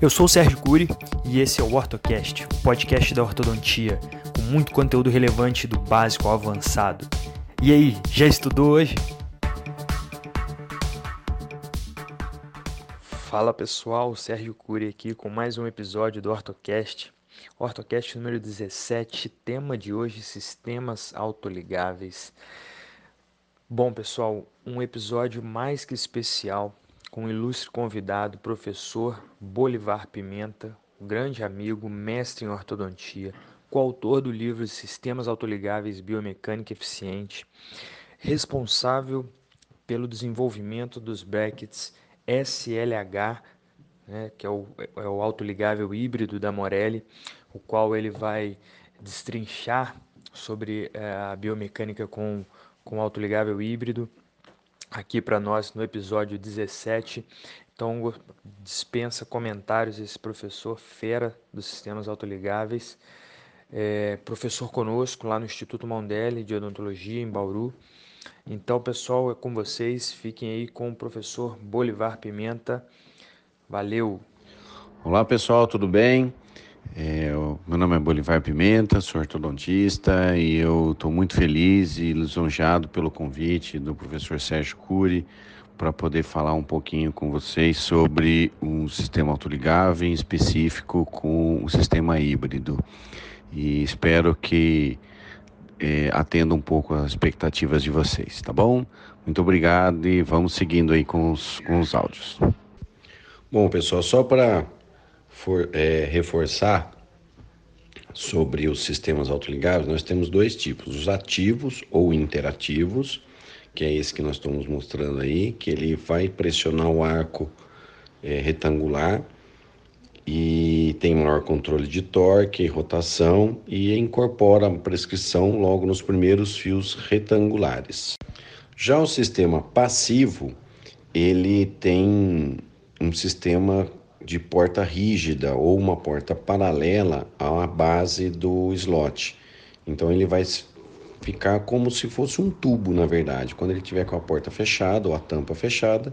Eu sou o Sérgio Cury e esse é o OrtoCast, o podcast da ortodontia, com muito conteúdo relevante do básico ao avançado. E aí, já estudou hoje? Fala pessoal, Sérgio Cury aqui com mais um episódio do OrtoCast. OrtoCast número 17, tema de hoje: sistemas autoligáveis. Bom, pessoal, um episódio mais que especial com o ilustre convidado, professor Bolivar Pimenta, grande amigo, mestre em ortodontia, coautor do livro Sistemas Autoligáveis Biomecânica Eficiente, responsável pelo desenvolvimento dos brackets SLH, né, que é o, é o autoligável híbrido da Morelli, o qual ele vai destrinchar sobre é, a biomecânica com, com autoligável híbrido aqui para nós no episódio 17. Então, dispensa comentários esse professor fera dos sistemas autoligáveis, é, professor conosco lá no Instituto Mondelli de Odontologia, em Bauru. Então, pessoal, é com vocês. Fiquem aí com o professor Bolivar Pimenta. Valeu! Olá, pessoal, tudo bem? É, meu nome é Bolivar Pimenta, sou ortodontista e eu estou muito feliz e lisonjeado pelo convite do professor Sérgio Cury para poder falar um pouquinho com vocês sobre um sistema autoligável, em específico com o sistema híbrido. E espero que é, atenda um pouco as expectativas de vocês, tá bom? Muito obrigado e vamos seguindo aí com os, com os áudios. Bom, pessoal, só para for, é, reforçar sobre os sistemas autoligáveis, nós temos dois tipos: os ativos ou interativos, que é esse que nós estamos mostrando aí, que ele vai pressionar o arco é, retangular e tem maior controle de torque, rotação e incorpora a prescrição logo nos primeiros fios retangulares. Já o sistema passivo, ele tem um sistema de porta rígida ou uma porta paralela à base do slot. Então ele vai ficar como se fosse um tubo, na verdade. Quando ele tiver com a porta fechada ou a tampa fechada,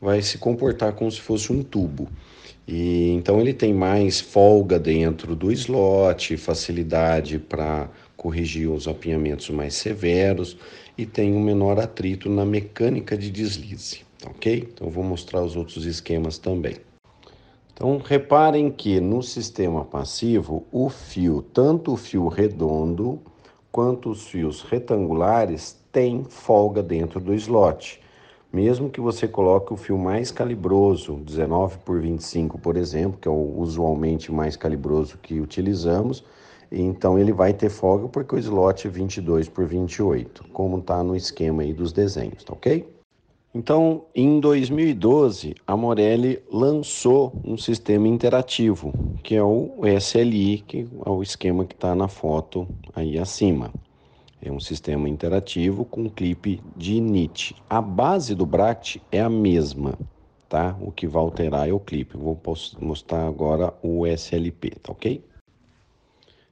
vai se comportar como se fosse um tubo. E então ele tem mais folga dentro do slot, facilidade para corrigir os apinhamentos mais severos e tem um menor atrito na mecânica de deslize, ok? Então vou mostrar os outros esquemas também. Então, reparem que no sistema passivo, o fio, tanto o fio redondo quanto os fios retangulares, tem folga dentro do slot. Mesmo que você coloque o fio mais calibroso, 19 por 25, por exemplo, que é o usualmente mais calibroso que utilizamos, então ele vai ter folga porque o slot é 22 por 28, como está no esquema aí dos desenhos, tá ok? Então, em 2012, a Morelli lançou um sistema interativo, que é o SLI, que é o esquema que está na foto aí acima. É um sistema interativo com clipe de NIT. A base do Bract é a mesma, tá? O que vai alterar é o clipe. Vou mostrar agora o SLP, tá ok?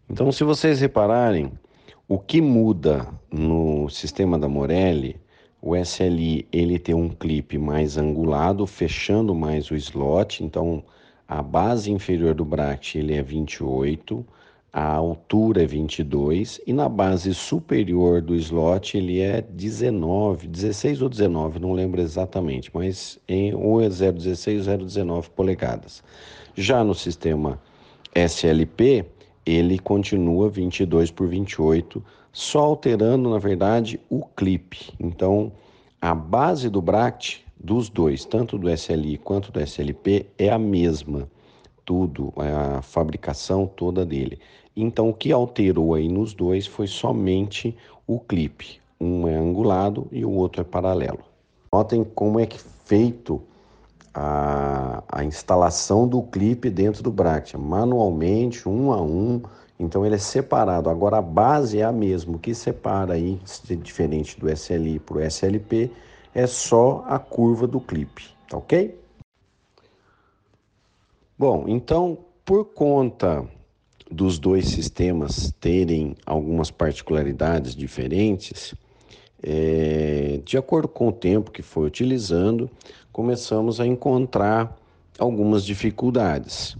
Então, se vocês repararem, o que muda no sistema da Morelli o SLI ele tem um clipe mais angulado, fechando mais o slot, então a base inferior do bracket ele é 28, a altura é 22 e na base superior do slot ele é 19, 16 ou 19, não lembro exatamente, mas em ou é 016 ou 019 polegadas. Já no sistema SLP, ele continua 22 por 28 só alterando, na verdade, o clipe. Então, a base do bract dos dois, tanto do SLI quanto do SLP, é a mesma. Tudo, a fabricação toda dele. Então, o que alterou aí nos dois foi somente o clipe. Um é angulado e o outro é paralelo. Notem como é que feito a, a instalação do clipe dentro do bract, manualmente, um a um, então ele é separado. Agora a base é a mesma. O que separa aí, diferente do SLI para o SLP, é só a curva do clipe, tá ok? Bom, então por conta dos dois sistemas terem algumas particularidades diferentes, é, de acordo com o tempo que foi utilizando, começamos a encontrar algumas dificuldades.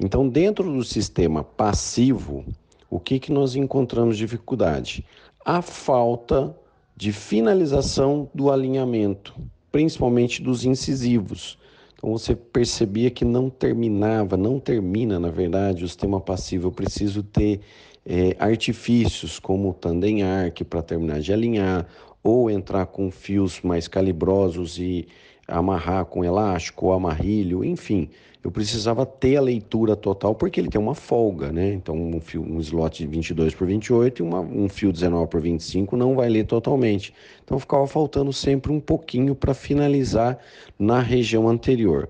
Então, dentro do sistema passivo, o que, que nós encontramos dificuldade? A falta de finalização do alinhamento, principalmente dos incisivos. Então você percebia que não terminava, não termina, na verdade, o sistema passivo. Eu preciso ter é, artifícios como o tandem arc para terminar de alinhar, ou entrar com fios mais calibrosos e amarrar com elástico ou amarrilho, enfim, eu precisava ter a leitura total porque ele tem uma folga, né? Então um, fio, um slot de 22 por 28 e uma, um fio 19 por 25 não vai ler totalmente. Então ficava faltando sempre um pouquinho para finalizar na região anterior.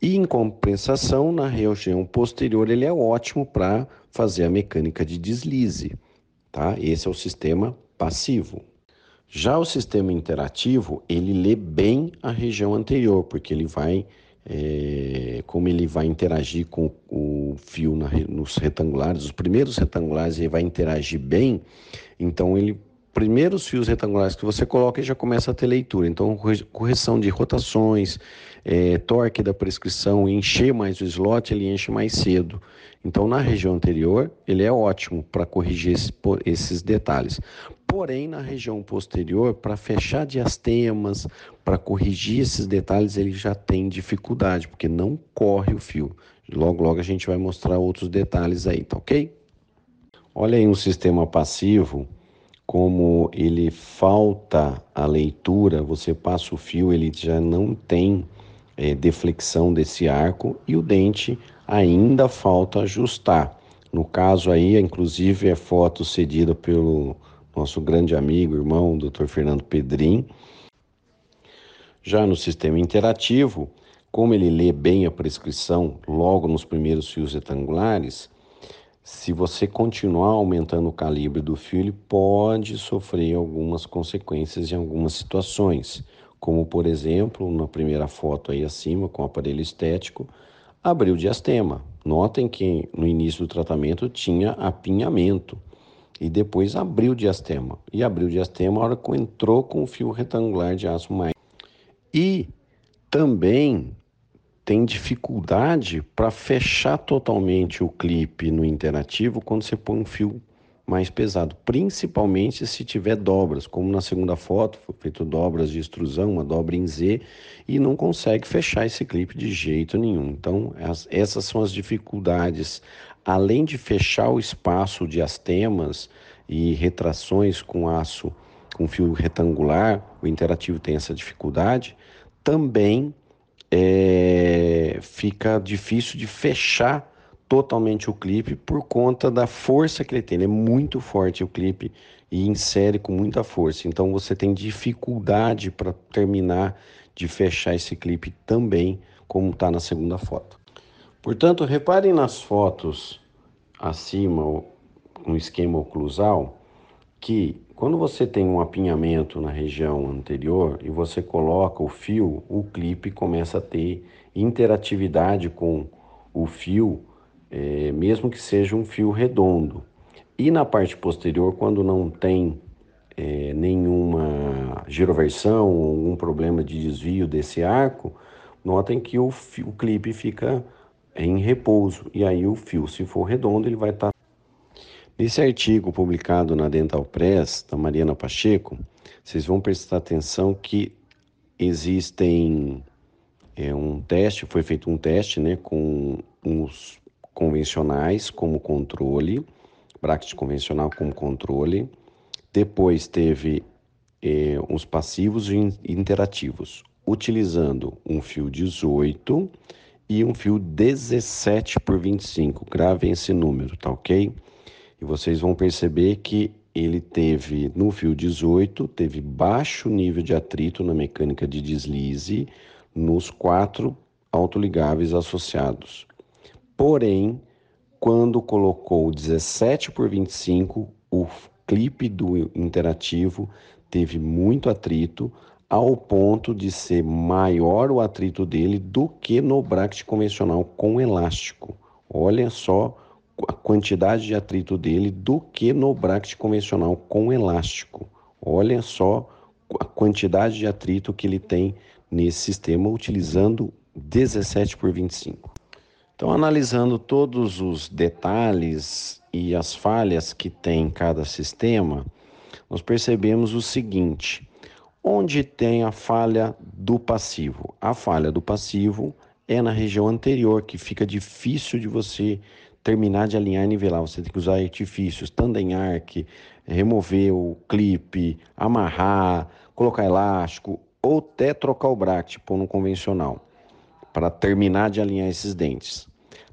E em compensação, na região posterior, ele é ótimo para fazer a mecânica de deslize, tá? Esse é o sistema passivo. Já o sistema interativo, ele lê bem a região anterior, porque ele vai, é, como ele vai interagir com o fio na, nos retangulares, os primeiros retangulares ele vai interagir bem, então ele primeiros fios retangulares que você coloca, ele já começa a ter leitura. Então, correção de rotações, é, torque da prescrição, encher mais o slot, ele enche mais cedo. Então, na região anterior, ele é ótimo para corrigir esse, esses detalhes. Porém, na região posterior, para fechar diastemas, para corrigir esses detalhes, ele já tem dificuldade, porque não corre o fio. Logo, logo a gente vai mostrar outros detalhes aí, tá ok? Olha aí um sistema passivo como ele falta a leitura, você passa o fio, ele já não tem é, deflexão desse arco e o dente ainda falta ajustar. No caso aí, inclusive, é foto cedida pelo nosso grande amigo, irmão, Dr. Fernando Pedrim. Já no sistema interativo, como ele lê bem a prescrição logo nos primeiros fios retangulares, se você continuar aumentando o calibre do fio, ele pode sofrer algumas consequências em algumas situações, como por exemplo, na primeira foto aí acima com o aparelho estético, abriu diastema. Notem que no início do tratamento tinha apinhamento e depois abriu diastema. E abriu diastema a hora que entrou com o fio retangular de aço mais. E também tem dificuldade para fechar totalmente o clipe no interativo quando você põe um fio mais pesado, principalmente se tiver dobras, como na segunda foto, foi feito dobras de extrusão, uma dobra em Z, e não consegue fechar esse clipe de jeito nenhum. Então, as, essas são as dificuldades. Além de fechar o espaço de astemas e retrações com aço com fio retangular, o interativo tem essa dificuldade, também é, fica difícil de fechar totalmente o clipe por conta da força que ele tem. Ele é muito forte o clipe e insere com muita força. Então você tem dificuldade para terminar de fechar esse clipe também, como está na segunda foto. Portanto, reparem nas fotos acima, no esquema oclusal, que quando você tem um apinhamento na região anterior e você coloca o fio, o clipe começa a ter interatividade com o fio, é, mesmo que seja um fio redondo. E na parte posterior, quando não tem é, nenhuma giroversão ou algum problema de desvio desse arco, notem que o, fio, o clipe fica em repouso. E aí o fio, se for redondo, ele vai estar tá Nesse artigo publicado na Dental Press, da Mariana Pacheco, vocês vão prestar atenção que existem é, um teste, foi feito um teste né, com os convencionais como controle, bracket convencional como controle, depois teve é, os passivos e interativos, utilizando um fio 18 e um fio 17 por 25. Gravem esse número, tá ok? E vocês vão perceber que ele teve, no fio 18, teve baixo nível de atrito na mecânica de deslize nos quatro autoligáveis associados. Porém, quando colocou 17 por 25, o clipe do interativo teve muito atrito, ao ponto de ser maior o atrito dele do que no bracket convencional com elástico. Olha só a quantidade de atrito dele do que no bracket convencional com elástico. Olha só a quantidade de atrito que ele tem nesse sistema utilizando 17 por 25. Então, analisando todos os detalhes e as falhas que tem cada sistema, nós percebemos o seguinte: onde tem a falha do passivo? A falha do passivo é na região anterior, que fica difícil de você terminar de alinhar e nivelar. Você tem que usar artifícios, tandem arc, remover o clipe, amarrar, colocar elástico ou até trocar o bracket, pôr no convencional, para terminar de alinhar esses dentes.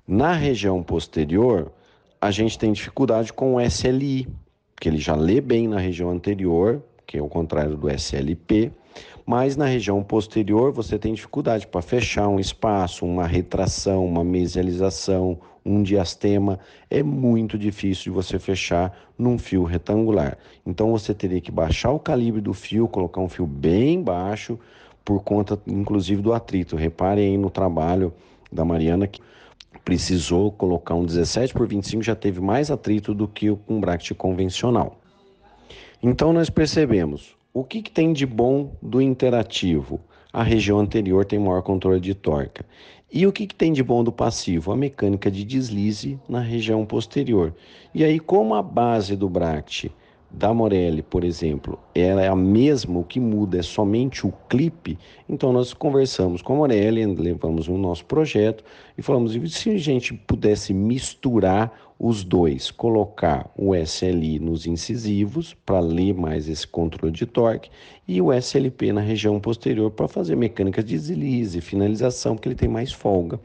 Na região posterior, a gente tem dificuldade com o SLI, que ele já lê bem na região anterior, que é o contrário do SLP, mas na região posterior você tem dificuldade para fechar um espaço, uma retração, uma mesialização, um diastema. É muito difícil de você fechar num fio retangular. Então você teria que baixar o calibre do fio, colocar um fio bem baixo, por conta inclusive do atrito. Reparem aí no trabalho da Mariana que precisou colocar um 17 por 25 já teve mais atrito do que o com bracket convencional. Então nós percebemos o que, que tem de bom do interativo. A região anterior tem maior controle de torque. E o que, que tem de bom do passivo? A mecânica de deslize na região posterior. E aí, como a base do bracket da Morelli, por exemplo, ela é a mesma, o que muda é somente o clipe, então nós conversamos com a Morelli, levamos o nosso projeto e falamos, e se a gente pudesse misturar os dois, colocar o SLI nos incisivos para ler mais esse controle de torque e o SLP na região posterior para fazer mecânica de deslize, finalização, porque ele tem mais folga.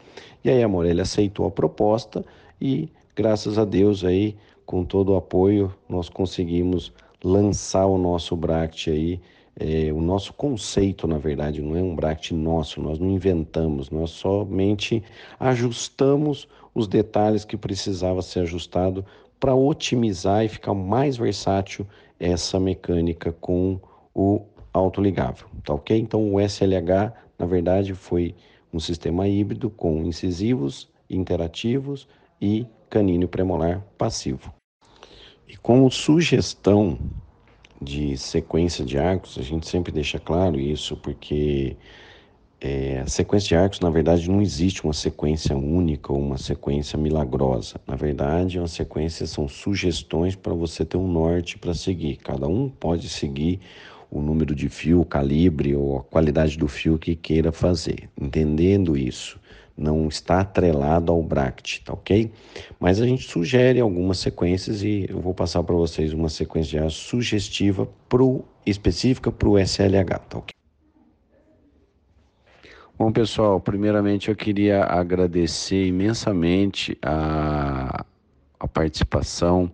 E aí a Morelli aceitou a proposta e graças a Deus aí com todo o apoio, nós conseguimos lançar o nosso Bract aí, é, o nosso conceito, na verdade, não é um Bract nosso, nós não inventamos, nós somente ajustamos os detalhes que precisava ser ajustado para otimizar e ficar mais versátil essa mecânica com o autoligável, tá ok? Então o SLH, na verdade, foi um sistema híbrido com incisivos, interativos e canino premolar passivo. E como sugestão de sequência de arcos, a gente sempre deixa claro isso, porque é, a sequência de arcos, na verdade, não existe uma sequência única ou uma sequência milagrosa. Na verdade, uma sequência são sugestões para você ter um norte para seguir. Cada um pode seguir o número de fio, o calibre ou a qualidade do fio que queira fazer. Entendendo isso, não está atrelado ao bracket, tá ok? Mas a gente sugere algumas sequências e eu vou passar para vocês uma sequência sugestiva pro, específica para o SLH, tá ok? Bom, pessoal, primeiramente eu queria agradecer imensamente a, a participação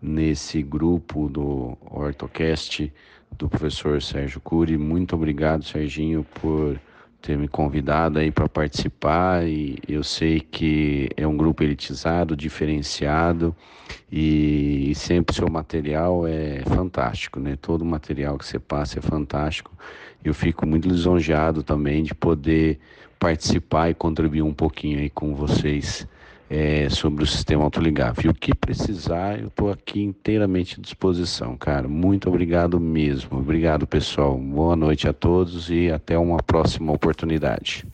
nesse grupo do OrtoCast do professor Sérgio Cury. Muito obrigado, Serginho, por ter me convidado aí para participar e eu sei que é um grupo elitizado, diferenciado e, e sempre seu material é fantástico, né? Todo o material que você passa é fantástico. Eu fico muito lisonjeado também de poder participar e contribuir um pouquinho aí com vocês é, sobre o sistema autoligável. E o que precisar, eu estou aqui inteiramente à disposição, cara. Muito obrigado mesmo. Obrigado, pessoal. Boa noite a todos e até uma próxima oportunidade.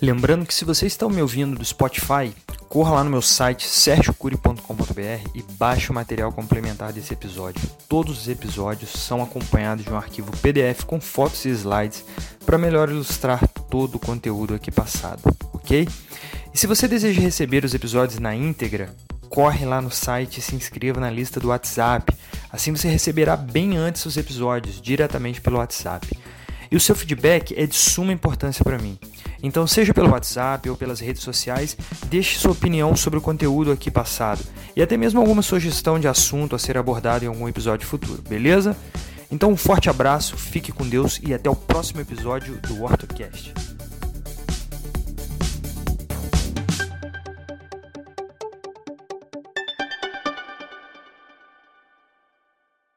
Lembrando que se você está me ouvindo do Spotify, corra lá no meu site sergiocuri.com.br e baixe o material complementar desse episódio. Todos os episódios são acompanhados de um arquivo PDF com fotos e slides para melhor ilustrar todo o conteúdo aqui passado, ok? E se você deseja receber os episódios na íntegra, corre lá no site e se inscreva na lista do WhatsApp. Assim você receberá bem antes os episódios, diretamente pelo WhatsApp. E o seu feedback é de suma importância para mim. Então, seja pelo WhatsApp ou pelas redes sociais, deixe sua opinião sobre o conteúdo aqui passado e até mesmo alguma sugestão de assunto a ser abordado em algum episódio futuro, beleza? Então, um forte abraço, fique com Deus e até o próximo episódio do OrtoCast.